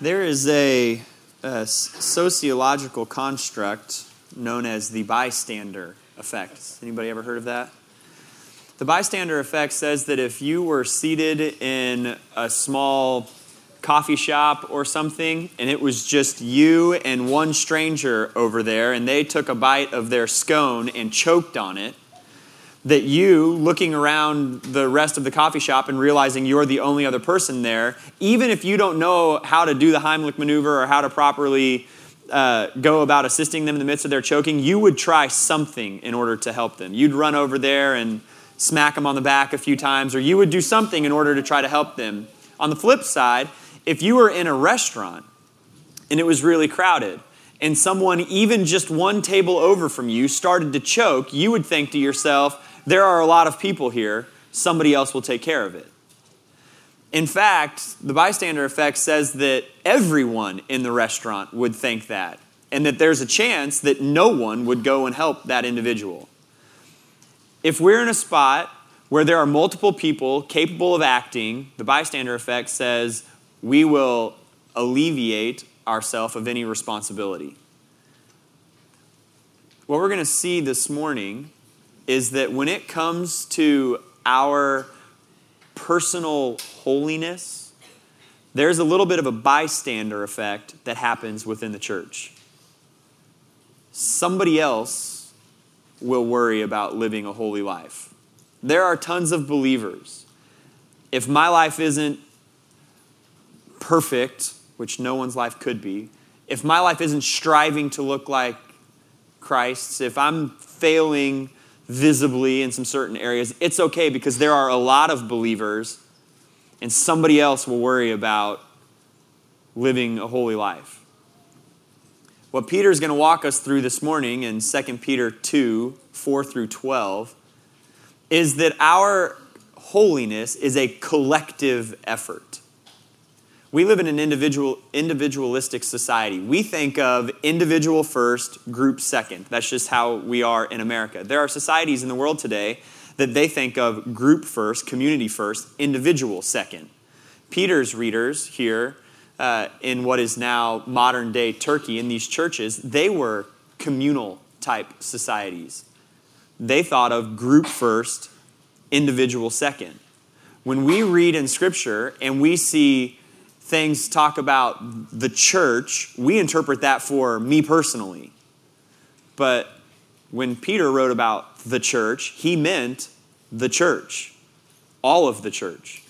There is a, a sociological construct known as the bystander effect. Anybody ever heard of that? The bystander effect says that if you were seated in a small coffee shop or something and it was just you and one stranger over there and they took a bite of their scone and choked on it, that you, looking around the rest of the coffee shop and realizing you're the only other person there, even if you don't know how to do the Heimlich maneuver or how to properly uh, go about assisting them in the midst of their choking, you would try something in order to help them. You'd run over there and smack them on the back a few times, or you would do something in order to try to help them. On the flip side, if you were in a restaurant and it was really crowded, and someone, even just one table over from you, started to choke, you would think to yourself, there are a lot of people here, somebody else will take care of it. In fact, the bystander effect says that everyone in the restaurant would think that, and that there's a chance that no one would go and help that individual. If we're in a spot where there are multiple people capable of acting, the bystander effect says we will alleviate ourselves of any responsibility. What we're going to see this morning is that when it comes to our personal holiness, there's a little bit of a bystander effect that happens within the church. Somebody else will worry about living a holy life. There are tons of believers. If my life isn't perfect, which no one's life could be, if my life isn't striving to look like Christ's, if I'm failing visibly in some certain areas, it's okay because there are a lot of believers and somebody else will worry about living a holy life. What Peter's going to walk us through this morning in 2 Peter 2 4 through 12 is that our holiness is a collective effort. We live in an individual, individualistic society. We think of individual first, group second. That's just how we are in America. There are societies in the world today that they think of group first, community first, individual second. Peter's readers here uh, in what is now modern day Turkey, in these churches, they were communal type societies. They thought of group first, individual second. When we read in Scripture and we see things talk about the church, we interpret that for me personally. But when Peter wrote about the church, he meant the church, all of the church.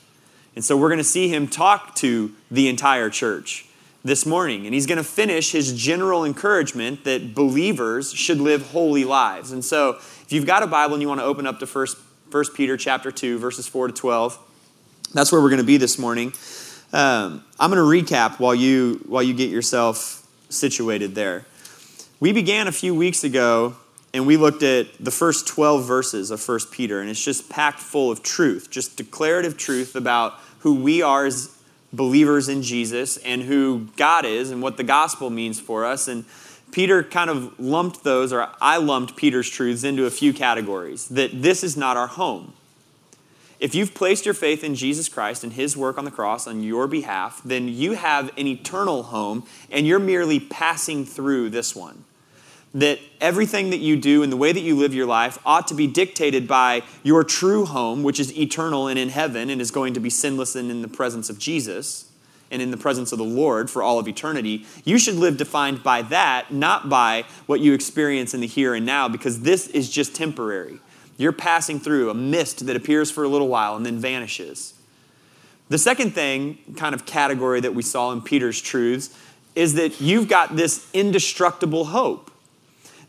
And so we're going to see him talk to the entire church this morning. And he's going to finish his general encouragement that believers should live holy lives. And so if you've got a Bible and you want to open up to 1, 1 Peter chapter 2, verses 4 to 12, that's where we're going to be this morning. Um, I'm going to recap while you, while you get yourself situated there. We began a few weeks ago and we looked at the first 12 verses of 1 Peter, and it's just packed full of truth, just declarative truth about who we are as believers in Jesus and who God is and what the gospel means for us. And Peter kind of lumped those, or I lumped Peter's truths into a few categories that this is not our home. If you've placed your faith in Jesus Christ and his work on the cross on your behalf, then you have an eternal home and you're merely passing through this one. That everything that you do and the way that you live your life ought to be dictated by your true home, which is eternal and in heaven and is going to be sinless and in the presence of Jesus and in the presence of the Lord for all of eternity. You should live defined by that, not by what you experience in the here and now, because this is just temporary. You're passing through a mist that appears for a little while and then vanishes. The second thing, kind of category that we saw in Peter's truths, is that you've got this indestructible hope.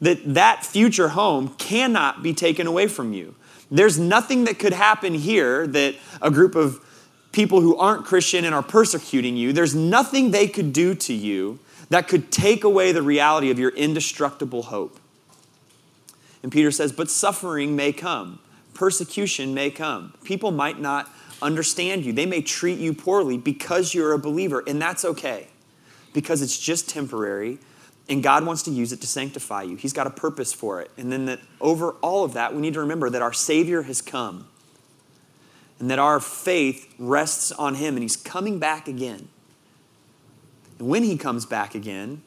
That that future home cannot be taken away from you. There's nothing that could happen here that a group of people who aren't Christian and are persecuting you, there's nothing they could do to you that could take away the reality of your indestructible hope. And Peter says, But suffering may come, persecution may come. People might not understand you, they may treat you poorly because you're a believer, and that's okay because it's just temporary. And God wants to use it to sanctify you. He's got a purpose for it. And then that over all of that, we need to remember that our Savior has come and that our faith rests on Him and He's coming back again. And when he comes back again,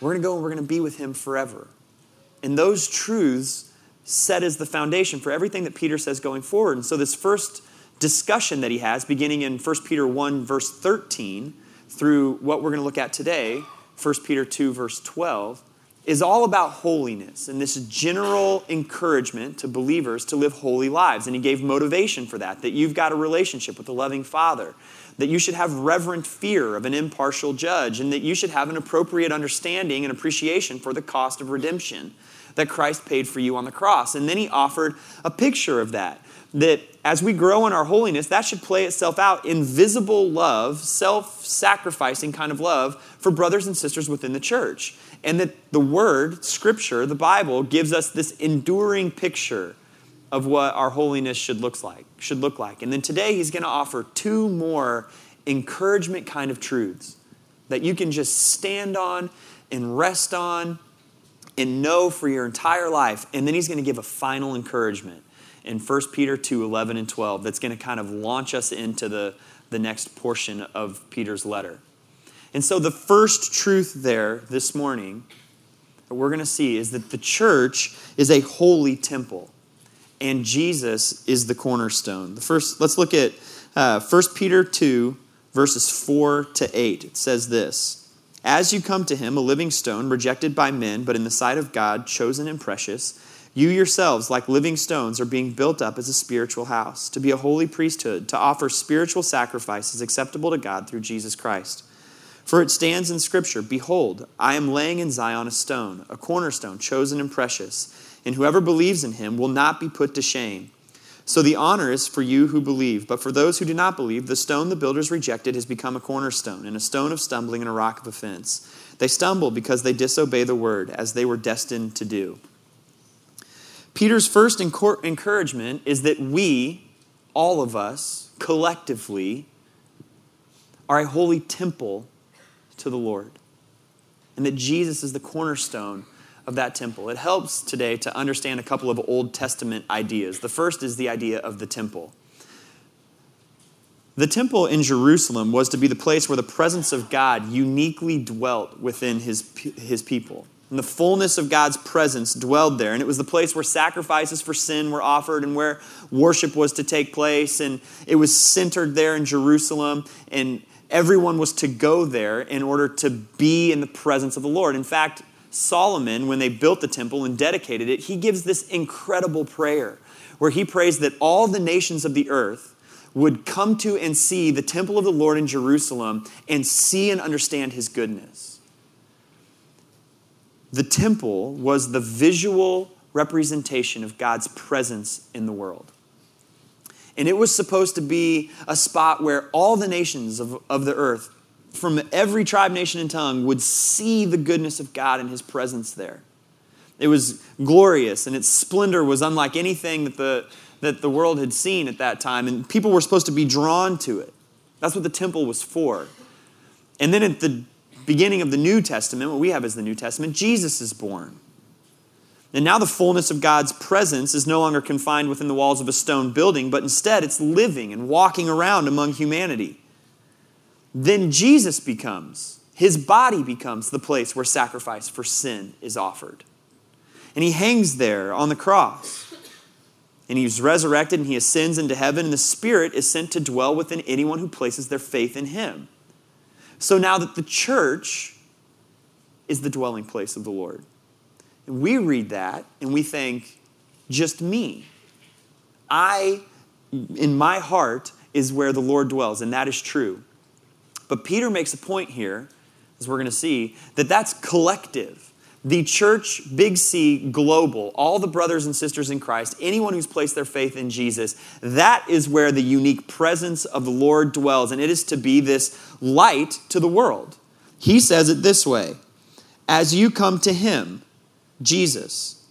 we're going to go and we're going to be with him forever. And those truths set as the foundation for everything that Peter says going forward. And so, this first discussion that he has, beginning in 1 Peter 1, verse 13, through what we're going to look at today, 1 Peter 2, verse 12, is all about holiness and this general encouragement to believers to live holy lives. And he gave motivation for that, that you've got a relationship with a loving Father, that you should have reverent fear of an impartial judge, and that you should have an appropriate understanding and appreciation for the cost of redemption that Christ paid for you on the cross. And then he offered a picture of that. That as we grow in our holiness, that should play itself out in visible love, self sacrificing kind of love for brothers and sisters within the church. And that the Word, Scripture, the Bible, gives us this enduring picture of what our holiness should look like. Should look like. And then today he's going to offer two more encouragement kind of truths that you can just stand on and rest on and know for your entire life. And then he's going to give a final encouragement in 1 Peter 2 11 and 12 that's going to kind of launch us into the, the next portion of Peter's letter. And so, the first truth there this morning that we're going to see is that the church is a holy temple and Jesus is the cornerstone. The first, let's look at uh, 1 Peter 2, verses 4 to 8. It says this. As you come to him, a living stone, rejected by men, but in the sight of God, chosen and precious, you yourselves, like living stones, are being built up as a spiritual house, to be a holy priesthood, to offer spiritual sacrifices acceptable to God through Jesus Christ. For it stands in Scripture Behold, I am laying in Zion a stone, a cornerstone, chosen and precious, and whoever believes in him will not be put to shame. So the honor is for you who believe, but for those who do not believe, the stone the builders rejected has become a cornerstone, and a stone of stumbling and a rock of offense. They stumble because they disobey the word, as they were destined to do. Peter's first encouragement is that we, all of us, collectively, are a holy temple to the Lord, and that Jesus is the cornerstone of that temple. It helps today to understand a couple of Old Testament ideas. The first is the idea of the temple. The temple in Jerusalem was to be the place where the presence of God uniquely dwelt within his, his people. And the fullness of God's presence dwelled there. And it was the place where sacrifices for sin were offered and where worship was to take place. And it was centered there in Jerusalem. And everyone was to go there in order to be in the presence of the Lord. In fact, Solomon, when they built the temple and dedicated it, he gives this incredible prayer where he prays that all the nations of the earth would come to and see the temple of the Lord in Jerusalem and see and understand his goodness. The temple was the visual representation of God's presence in the world. And it was supposed to be a spot where all the nations of, of the earth from every tribe, nation, and tongue would see the goodness of God and his presence there. It was glorious, and its splendor was unlike anything that the, that the world had seen at that time, and people were supposed to be drawn to it. That's what the temple was for. And then at the beginning of the New Testament, what we have as the New Testament, Jesus is born. And now the fullness of God's presence is no longer confined within the walls of a stone building, but instead it's living and walking around among humanity then Jesus becomes, his body becomes the place where sacrifice for sin is offered. And he hangs there on the cross. And he's resurrected and he ascends into heaven, and the Spirit is sent to dwell within anyone who places their faith in him. So now that the church is the dwelling place of the Lord. We read that and we think, just me. I, in my heart, is where the Lord dwells, and that is true. But Peter makes a point here, as we're going to see, that that's collective. The church, big C, global, all the brothers and sisters in Christ, anyone who's placed their faith in Jesus, that is where the unique presence of the Lord dwells. And it is to be this light to the world. He says it this way As you come to Him, Jesus,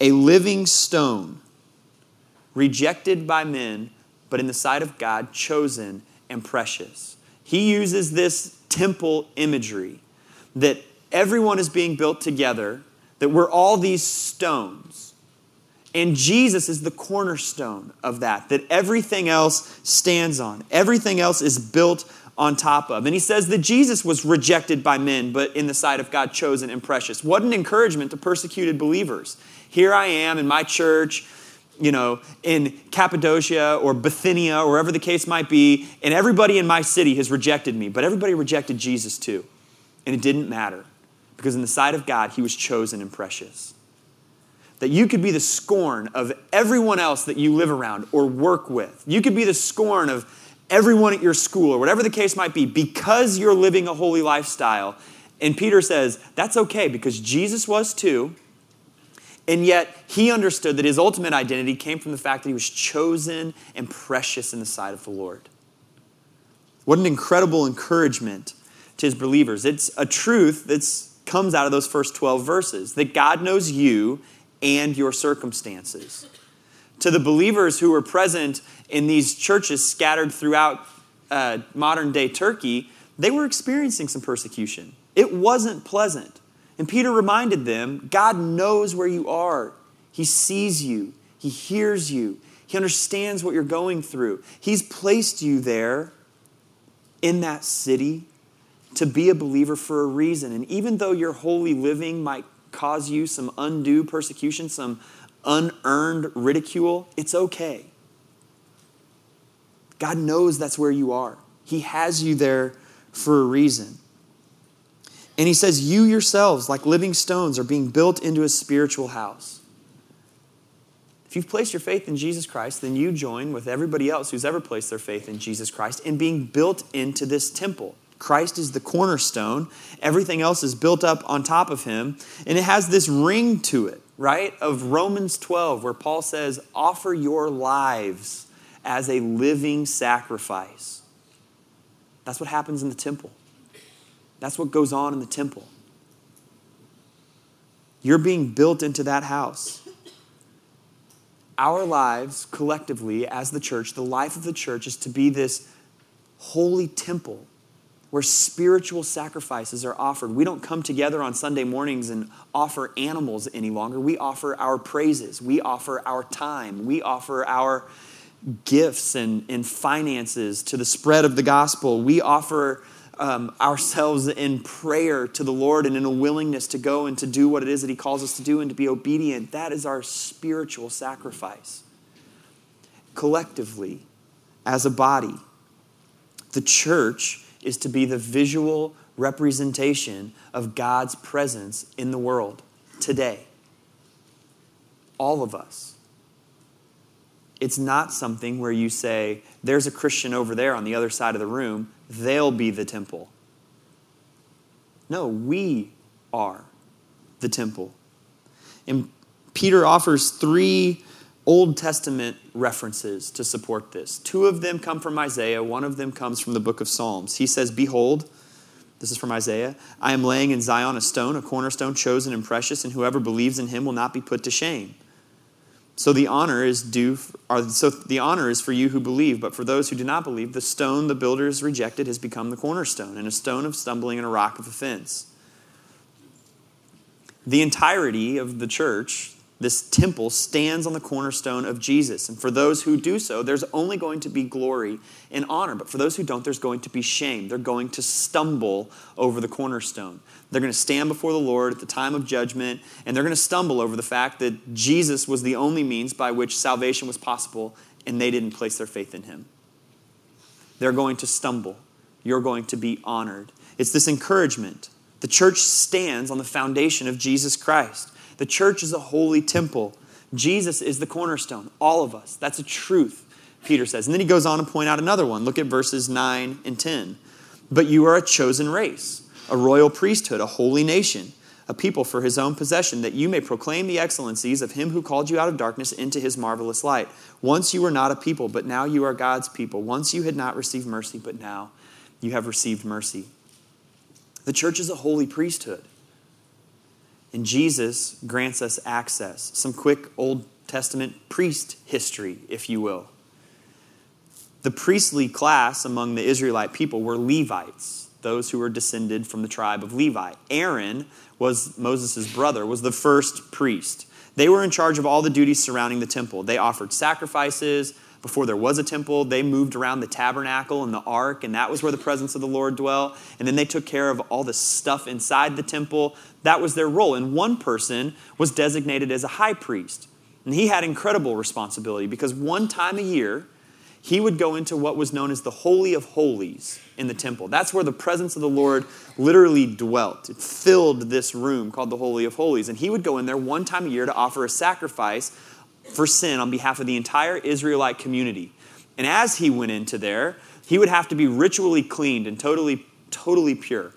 a living stone, rejected by men, but in the sight of God, chosen and precious. He uses this temple imagery that everyone is being built together, that we're all these stones. And Jesus is the cornerstone of that, that everything else stands on. Everything else is built on top of. And he says that Jesus was rejected by men, but in the sight of God, chosen and precious. What an encouragement to persecuted believers. Here I am in my church, you know, in Cappadocia or Bithynia or wherever the case might be, and everybody in my city has rejected me, but everybody rejected Jesus too. And it didn't matter because in the sight of God, he was chosen and precious. That you could be the scorn of everyone else that you live around or work with. You could be the scorn of everyone at your school or whatever the case might be because you're living a holy lifestyle. And Peter says, that's okay because Jesus was too. And yet, he understood that his ultimate identity came from the fact that he was chosen and precious in the sight of the Lord. What an incredible encouragement to his believers. It's a truth that comes out of those first 12 verses that God knows you and your circumstances. To the believers who were present in these churches scattered throughout uh, modern day Turkey, they were experiencing some persecution. It wasn't pleasant. And Peter reminded them God knows where you are, He sees you, He hears you, He understands what you're going through. He's placed you there in that city to be a believer for a reason. And even though your holy living might cause you some undue persecution, some unearned ridicule, it's okay. God knows that's where you are. He has you there for a reason. And he says, You yourselves, like living stones, are being built into a spiritual house. If you've placed your faith in Jesus Christ, then you join with everybody else who's ever placed their faith in Jesus Christ in being built into this temple. Christ is the cornerstone. Everything else is built up on top of him. And it has this ring to it, right? Of Romans 12, where Paul says, Offer your lives as a living sacrifice. That's what happens in the temple. That's what goes on in the temple. You're being built into that house. Our lives collectively, as the church, the life of the church is to be this holy temple where spiritual sacrifices are offered. We don't come together on Sunday mornings and offer animals any longer. We offer our praises, we offer our time, we offer our gifts and, and finances to the spread of the gospel. We offer um, ourselves in prayer to the Lord and in a willingness to go and to do what it is that He calls us to do and to be obedient. That is our spiritual sacrifice. Collectively, as a body, the church is to be the visual representation of God's presence in the world today. All of us. It's not something where you say, there's a Christian over there on the other side of the room, they'll be the temple. No, we are the temple. And Peter offers three Old Testament references to support this. Two of them come from Isaiah, one of them comes from the book of Psalms. He says, Behold, this is from Isaiah, I am laying in Zion a stone, a cornerstone chosen and precious, and whoever believes in him will not be put to shame. So the honor is due so the honor is for you who believe, but for those who do not believe, the stone the builders rejected has become the cornerstone, and a stone of stumbling and a rock of offense. The entirety of the church, this temple stands on the cornerstone of Jesus. And for those who do so, there's only going to be glory and honor. But for those who don't, there's going to be shame. They're going to stumble over the cornerstone. They're going to stand before the Lord at the time of judgment, and they're going to stumble over the fact that Jesus was the only means by which salvation was possible, and they didn't place their faith in him. They're going to stumble. You're going to be honored. It's this encouragement. The church stands on the foundation of Jesus Christ. The church is a holy temple. Jesus is the cornerstone, all of us. That's a truth, Peter says. And then he goes on to point out another one. Look at verses 9 and 10. But you are a chosen race, a royal priesthood, a holy nation, a people for his own possession, that you may proclaim the excellencies of him who called you out of darkness into his marvelous light. Once you were not a people, but now you are God's people. Once you had not received mercy, but now you have received mercy. The church is a holy priesthood. And Jesus grants us access. Some quick Old Testament priest history, if you will. The priestly class among the Israelite people were Levites, those who were descended from the tribe of Levi. Aaron was Moses' brother, was the first priest. They were in charge of all the duties surrounding the temple. They offered sacrifices, Before there was a temple, they moved around the tabernacle and the ark, and that was where the presence of the Lord dwelt. And then they took care of all the stuff inside the temple. That was their role. And one person was designated as a high priest. And he had incredible responsibility because one time a year, he would go into what was known as the Holy of Holies in the temple. That's where the presence of the Lord literally dwelt. It filled this room called the Holy of Holies. And he would go in there one time a year to offer a sacrifice for sin on behalf of the entire Israelite community. And as he went into there, he would have to be ritually cleaned and totally, totally pure.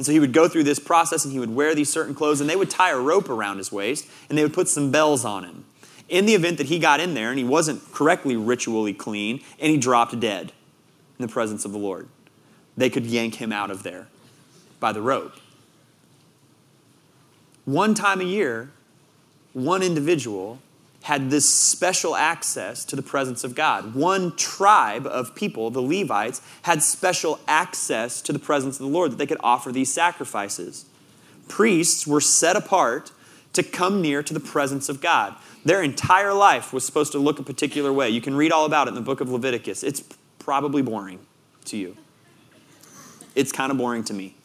And so he would go through this process and he would wear these certain clothes, and they would tie a rope around his waist and they would put some bells on him. In the event that he got in there and he wasn't correctly ritually clean and he dropped dead in the presence of the Lord, they could yank him out of there by the rope. One time a year, one individual had this special access to the presence of God. One tribe of people, the Levites, had special access to the presence of the Lord that they could offer these sacrifices. Priests were set apart to come near to the presence of God. Their entire life was supposed to look a particular way. You can read all about it in the book of Leviticus. It's probably boring to you. It's kind of boring to me.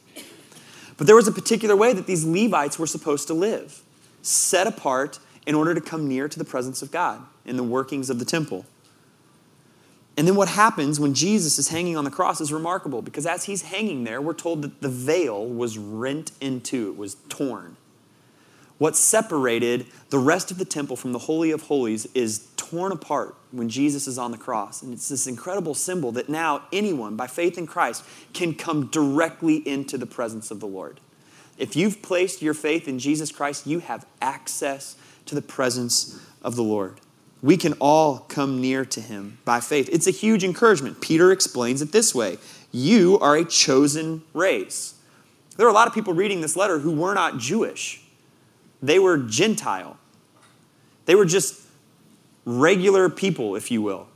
But there was a particular way that these Levites were supposed to live set apart in order to come near to the presence of God in the workings of the temple. And then what happens when Jesus is hanging on the cross is remarkable because as he's hanging there, we're told that the veil was rent in two, it was torn. What separated the rest of the temple from the Holy of Holies is torn apart when Jesus is on the cross. And it's this incredible symbol that now anyone, by faith in Christ, can come directly into the presence of the Lord. If you've placed your faith in Jesus Christ, you have access to the presence of the Lord. We can all come near to him by faith. It's a huge encouragement. Peter explains it this way You are a chosen race. There are a lot of people reading this letter who were not Jewish, they were Gentile. They were just regular people, if you will.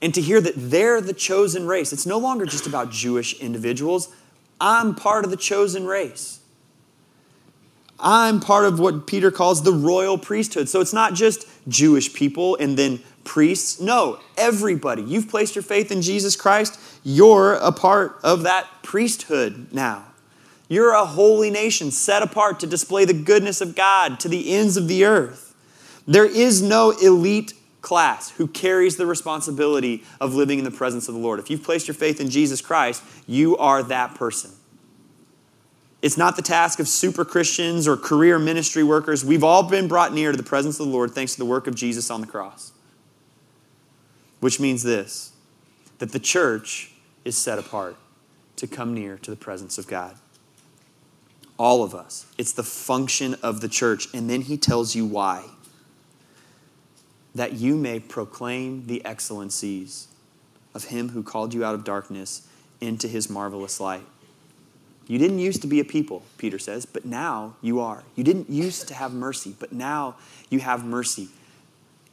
And to hear that they're the chosen race, it's no longer just about Jewish individuals. I'm part of the chosen race. I'm part of what Peter calls the royal priesthood. So it's not just Jewish people and then priests. No, everybody. You've placed your faith in Jesus Christ, you're a part of that priesthood now. You're a holy nation set apart to display the goodness of God to the ends of the earth. There is no elite class who carries the responsibility of living in the presence of the Lord. If you've placed your faith in Jesus Christ, you are that person. It's not the task of super Christians or career ministry workers. We've all been brought near to the presence of the Lord thanks to the work of Jesus on the cross. Which means this that the church is set apart to come near to the presence of God. All of us. It's the function of the church. And then he tells you why. That you may proclaim the excellencies of him who called you out of darkness into his marvelous light. You didn't used to be a people, Peter says, but now you are. You didn't used to have mercy, but now you have mercy.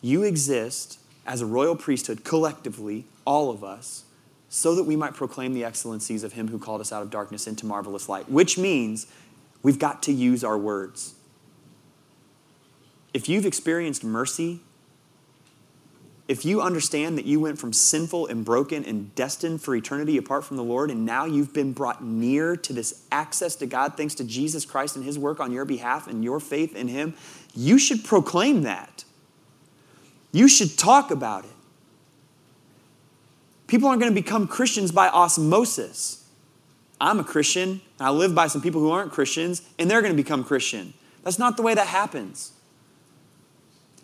You exist as a royal priesthood, collectively, all of us, so that we might proclaim the excellencies of him who called us out of darkness into marvelous light, which means we've got to use our words. If you've experienced mercy if you understand that you went from sinful and broken and destined for eternity apart from the Lord, and now you've been brought near to this access to God thanks to Jesus Christ and His work on your behalf and your faith in Him, you should proclaim that. You should talk about it. People aren't going to become Christians by osmosis. I'm a Christian, and I live by some people who aren't Christians, and they're going to become Christian. That's not the way that happens.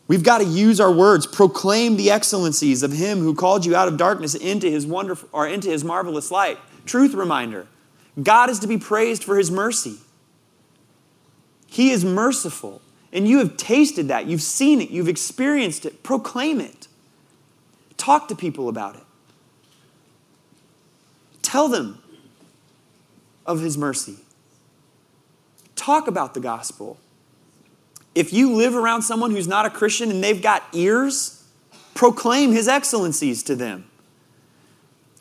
We've got to use our words, proclaim the excellencies of him who called you out of darkness into his wonderful or into his marvelous light. Truth reminder. God is to be praised for his mercy. He is merciful. And you have tasted that. You've seen it. You've experienced it. Proclaim it. Talk to people about it. Tell them of his mercy. Talk about the gospel. If you live around someone who's not a Christian and they've got ears, proclaim his excellencies to them.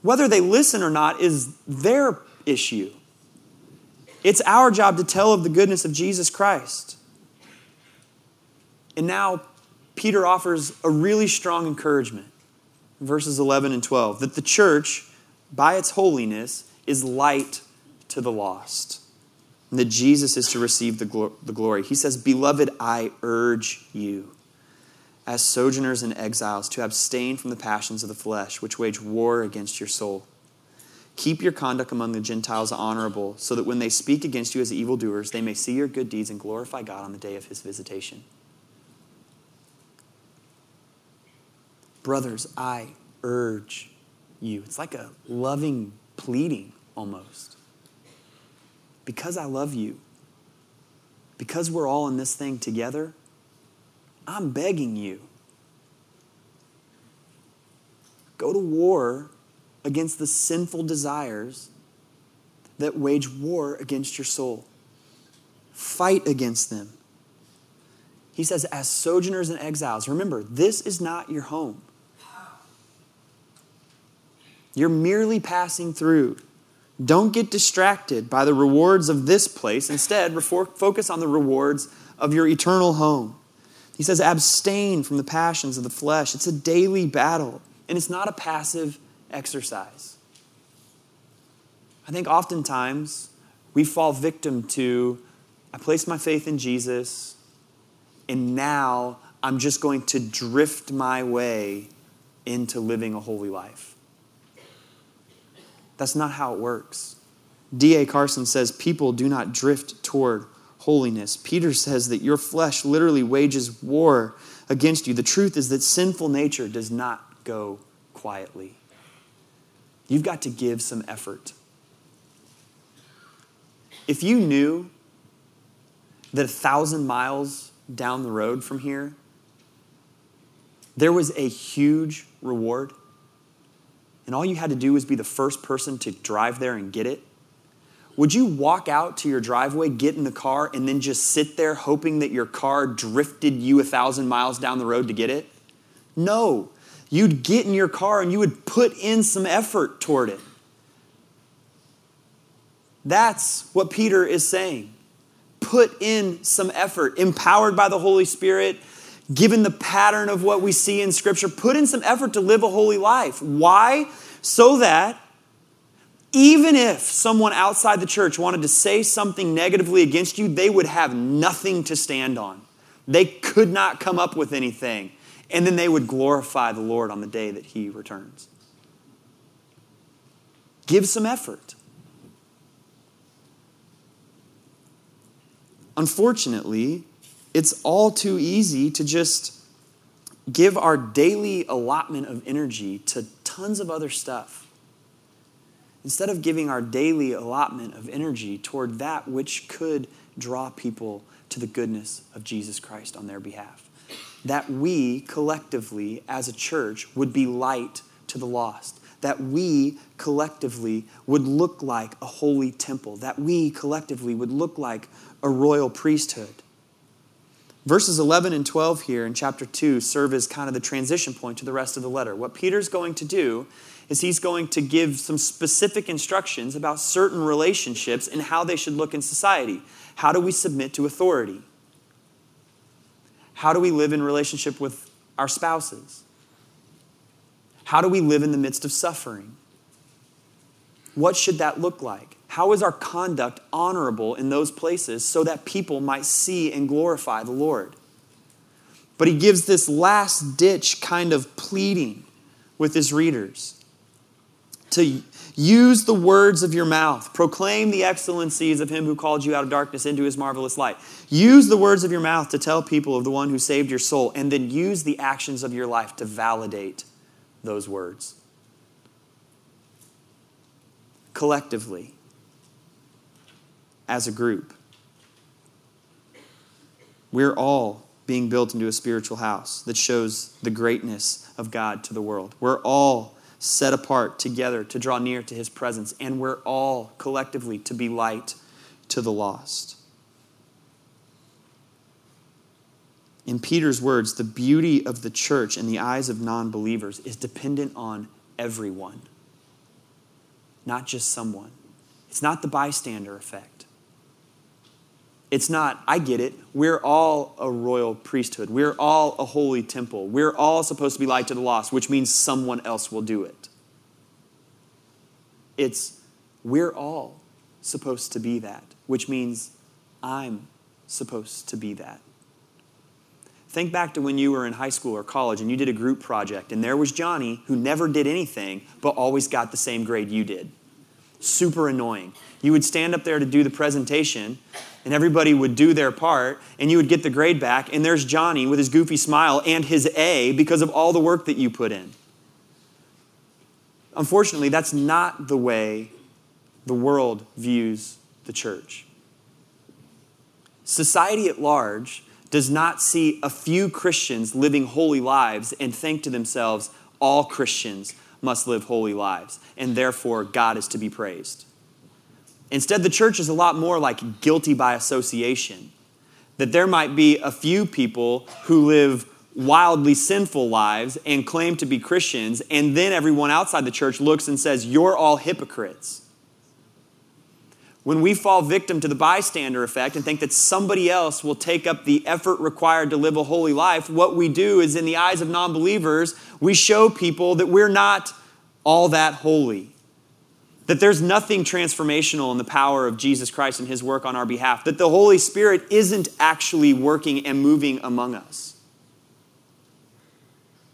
Whether they listen or not is their issue. It's our job to tell of the goodness of Jesus Christ. And now, Peter offers a really strong encouragement. Verses 11 and 12 that the church, by its holiness, is light to the lost. And that Jesus is to receive the, the glory. He says, Beloved, I urge you, as sojourners and exiles, to abstain from the passions of the flesh, which wage war against your soul. Keep your conduct among the Gentiles honorable, so that when they speak against you as evildoers, they may see your good deeds and glorify God on the day of his visitation. Brothers, I urge you. It's like a loving pleading almost. Because I love you, because we're all in this thing together, I'm begging you. Go to war against the sinful desires that wage war against your soul. Fight against them. He says, as sojourners and exiles, remember, this is not your home. You're merely passing through. Don't get distracted by the rewards of this place. Instead, focus on the rewards of your eternal home. He says, abstain from the passions of the flesh. It's a daily battle, and it's not a passive exercise. I think oftentimes we fall victim to I place my faith in Jesus, and now I'm just going to drift my way into living a holy life. That's not how it works. D.A. Carson says people do not drift toward holiness. Peter says that your flesh literally wages war against you. The truth is that sinful nature does not go quietly. You've got to give some effort. If you knew that a thousand miles down the road from here, there was a huge reward and all you had to do was be the first person to drive there and get it? Would you walk out to your driveway, get in the car, and then just sit there hoping that your car drifted you a thousand miles down the road to get it? No. You'd get in your car and you would put in some effort toward it. That's what Peter is saying. Put in some effort, empowered by the Holy Spirit, given the pattern of what we see in Scripture, put in some effort to live a holy life. Why? So that even if someone outside the church wanted to say something negatively against you, they would have nothing to stand on. They could not come up with anything. And then they would glorify the Lord on the day that He returns. Give some effort. Unfortunately, it's all too easy to just give our daily allotment of energy to tons of other stuff. Instead of giving our daily allotment of energy toward that which could draw people to the goodness of Jesus Christ on their behalf. That we collectively, as a church, would be light to the lost. That we collectively would look like a holy temple. That we collectively would look like a royal priesthood. Verses 11 and 12 here in chapter 2 serve as kind of the transition point to the rest of the letter. What Peter's going to do is he's going to give some specific instructions about certain relationships and how they should look in society. How do we submit to authority? How do we live in relationship with our spouses? How do we live in the midst of suffering? What should that look like? How is our conduct honorable in those places so that people might see and glorify the Lord? But he gives this last ditch kind of pleading with his readers to use the words of your mouth, proclaim the excellencies of him who called you out of darkness into his marvelous light. Use the words of your mouth to tell people of the one who saved your soul, and then use the actions of your life to validate those words. Collectively, as a group. We're all being built into a spiritual house that shows the greatness of God to the world. We're all set apart together to draw near to his presence, and we're all collectively to be light to the lost. In Peter's words, the beauty of the church in the eyes of non believers is dependent on everyone, not just someone. It's not the bystander effect. It's not, I get it. We're all a royal priesthood. We're all a holy temple. We're all supposed to be light to the lost, which means someone else will do it. It's, we're all supposed to be that, which means I'm supposed to be that. Think back to when you were in high school or college and you did a group project, and there was Johnny who never did anything but always got the same grade you did. Super annoying. You would stand up there to do the presentation, and everybody would do their part, and you would get the grade back, and there's Johnny with his goofy smile and his A because of all the work that you put in. Unfortunately, that's not the way the world views the church. Society at large does not see a few Christians living holy lives and think to themselves, all Christians must live holy lives, and therefore God is to be praised. Instead, the church is a lot more like guilty by association. That there might be a few people who live wildly sinful lives and claim to be Christians, and then everyone outside the church looks and says, You're all hypocrites. When we fall victim to the bystander effect and think that somebody else will take up the effort required to live a holy life, what we do is, in the eyes of non believers, we show people that we're not all that holy. That there's nothing transformational in the power of Jesus Christ and his work on our behalf. That the Holy Spirit isn't actually working and moving among us.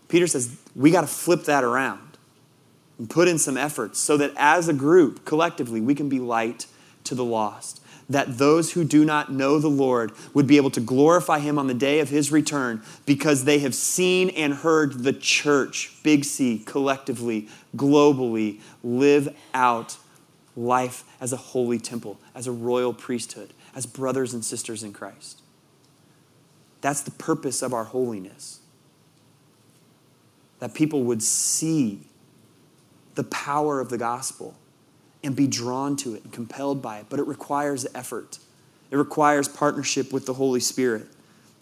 Peter says we got to flip that around and put in some efforts so that as a group, collectively, we can be light to the lost. That those who do not know the Lord would be able to glorify him on the day of his return because they have seen and heard the church, Big C, collectively, globally, live out life as a holy temple, as a royal priesthood, as brothers and sisters in Christ. That's the purpose of our holiness. That people would see the power of the gospel and be drawn to it and compelled by it. But it requires effort, it requires partnership with the Holy Spirit.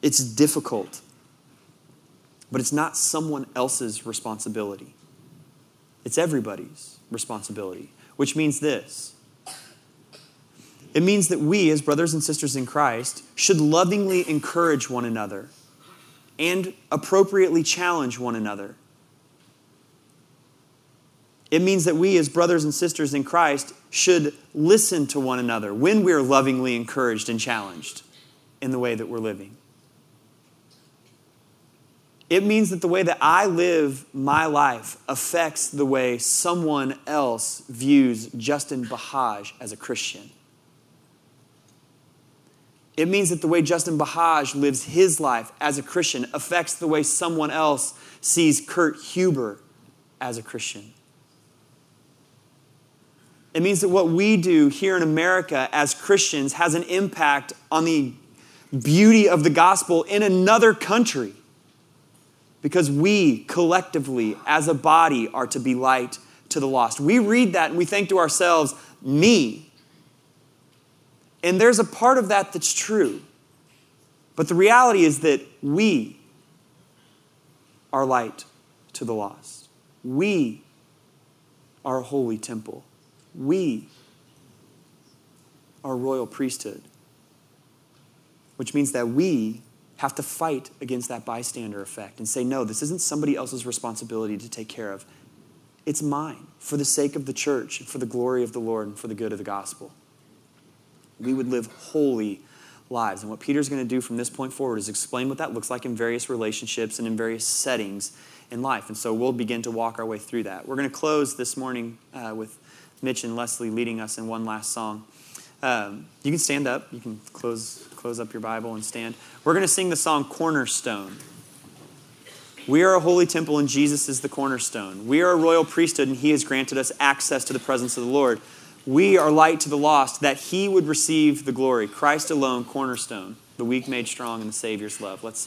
It's difficult, but it's not someone else's responsibility, it's everybody's responsibility, which means this. It means that we, as brothers and sisters in Christ, should lovingly encourage one another and appropriately challenge one another it means that we, as brothers and sisters in Christ, should listen to one another when we're lovingly encouraged and challenged in the way that we're living. It means that the way that I live my life affects the way someone else views Justin Bahaj as a Christian. It means that the way Justin Bahaj lives his life as a Christian affects the way someone else sees Kurt Huber as a Christian. It means that what we do here in America as Christians has an impact on the beauty of the gospel in another country. Because we collectively, as a body, are to be light to the lost. We read that and we think to ourselves, me. And there's a part of that that's true. But the reality is that we are light to the lost. We are a holy temple. We are royal priesthood, which means that we have to fight against that bystander effect and say, no, this isn't somebody else's responsibility to take care of. It's mine for the sake of the church, for the glory of the Lord, and for the good of the gospel. We would live holy lives. And what Peter's going to do from this point forward is explain what that looks like in various relationships and in various settings in life. And so we'll begin to walk our way through that. We're going to close this morning uh, with Mitch and Leslie leading us in one last song. Um, you can stand up. You can close, close up your Bible and stand. We're going to sing the song Cornerstone. We are a holy temple and Jesus is the cornerstone. We are a royal priesthood and he has granted us access to the presence of the Lord. We are light to the lost that he would receive the glory. Christ alone, cornerstone, the weak made strong in the Savior's love. Let's sing.